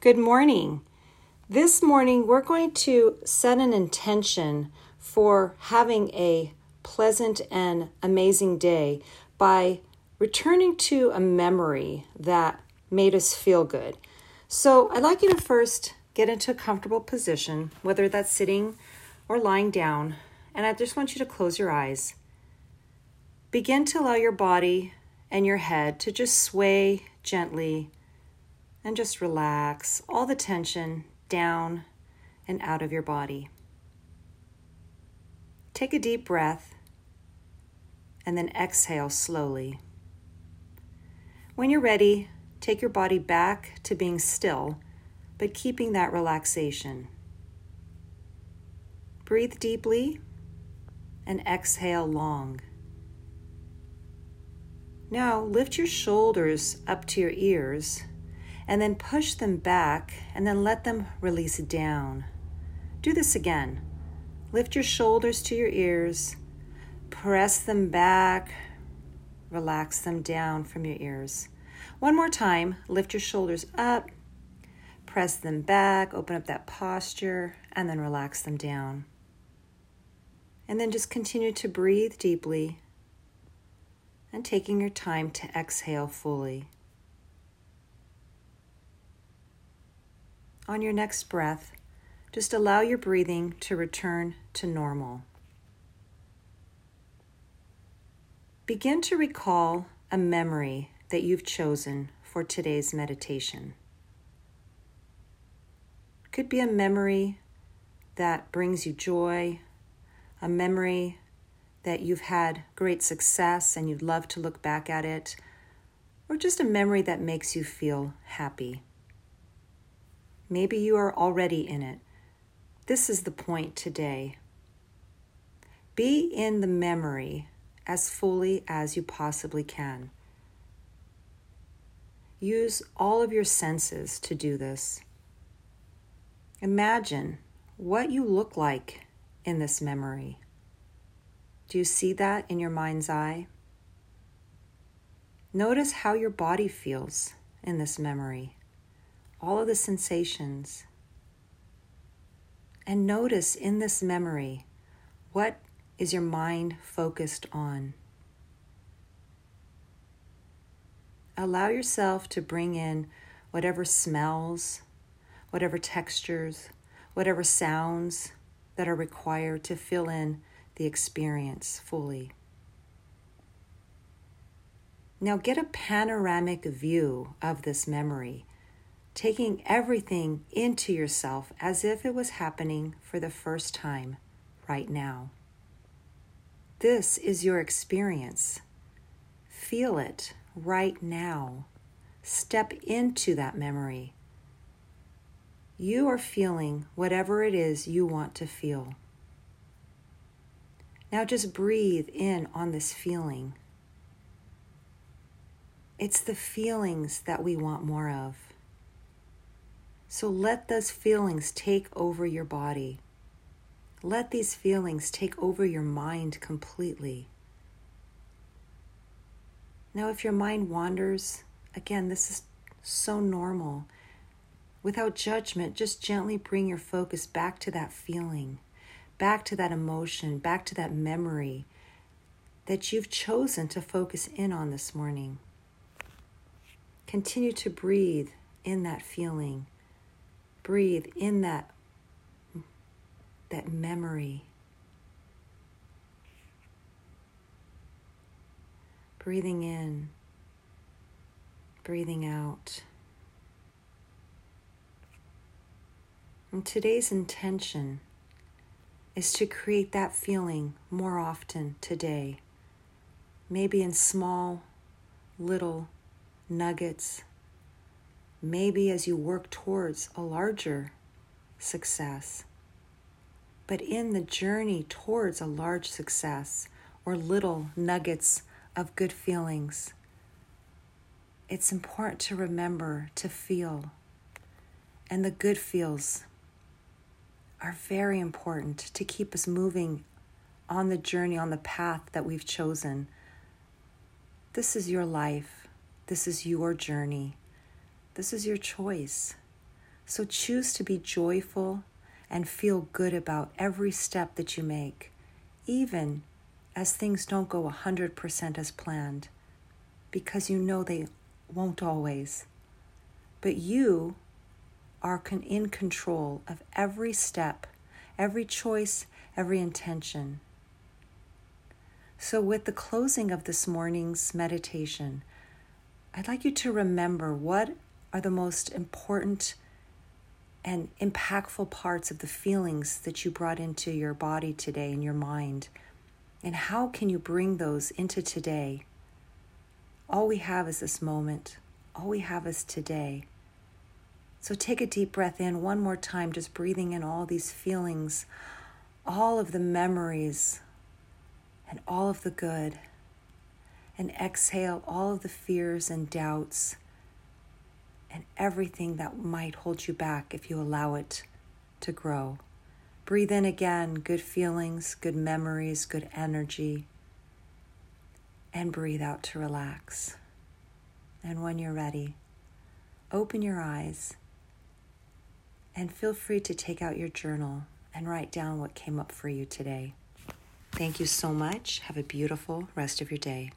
Good morning. This morning, we're going to set an intention for having a pleasant and amazing day by returning to a memory that made us feel good. So, I'd like you to first get into a comfortable position, whether that's sitting or lying down, and I just want you to close your eyes. Begin to allow your body and your head to just sway gently and just relax all the tension down and out of your body. Take a deep breath and then exhale slowly. When you're ready, take your body back to being still, but keeping that relaxation. Breathe deeply and exhale long. Now lift your shoulders up to your ears and then push them back and then let them release down. Do this again. Lift your shoulders to your ears, press them back, relax them down from your ears. One more time, lift your shoulders up, press them back, open up that posture, and then relax them down. And then just continue to breathe deeply and taking your time to exhale fully. On your next breath, just allow your breathing to return to normal. Begin to recall a memory that you've chosen for today's meditation. Could be a memory that brings you joy, a memory that you've had great success and you'd love to look back at it, or just a memory that makes you feel happy. Maybe you are already in it. This is the point today. Be in the memory as fully as you possibly can. Use all of your senses to do this. Imagine what you look like in this memory. Do you see that in your mind's eye? Notice how your body feels in this memory, all of the sensations. And notice in this memory what is your mind focused on. Allow yourself to bring in whatever smells, whatever textures, whatever sounds that are required to fill in the experience fully. Now get a panoramic view of this memory, taking everything into yourself as if it was happening for the first time right now. This is your experience. Feel it right now. Step into that memory. You are feeling whatever it is you want to feel. Now just breathe in on this feeling. It's the feelings that we want more of. So let those feelings take over your body. Let these feelings take over your mind completely. Now, if your mind wanders, again, this is so normal. Without judgment, just gently bring your focus back to that feeling back to that emotion, back to that memory that you've chosen to focus in on this morning. Continue to breathe in that feeling. Breathe in that that memory. Breathing in, breathing out. And today's intention is to create that feeling more often today. Maybe in small, little nuggets. Maybe as you work towards a larger success. But in the journey towards a large success or little nuggets of good feelings, it's important to remember to feel. And the good feels are very important to keep us moving on the journey, on the path that we've chosen. This is your life. This is your journey. This is your choice. So choose to be joyful and feel good about every step that you make, even as things don't go 100% as planned, because you know they won't always. But you are in control of every step, every choice, every intention. So, with the closing of this morning's meditation, I'd like you to remember what are the most important and impactful parts of the feelings that you brought into your body today and your mind. And how can you bring those into today? All we have is this moment, all we have is today. So take a deep breath in one more time, just breathing in all these feelings, all of the memories, and all of the good. And exhale all of the fears and doubts and everything that might hold you back if you allow it to grow. Breathe in again good feelings, good memories, good energy. And breathe out to relax. And when you're ready, open your eyes and feel free to take out your journal and write down what came up for you today. Thank you so much. Have a beautiful rest of your day.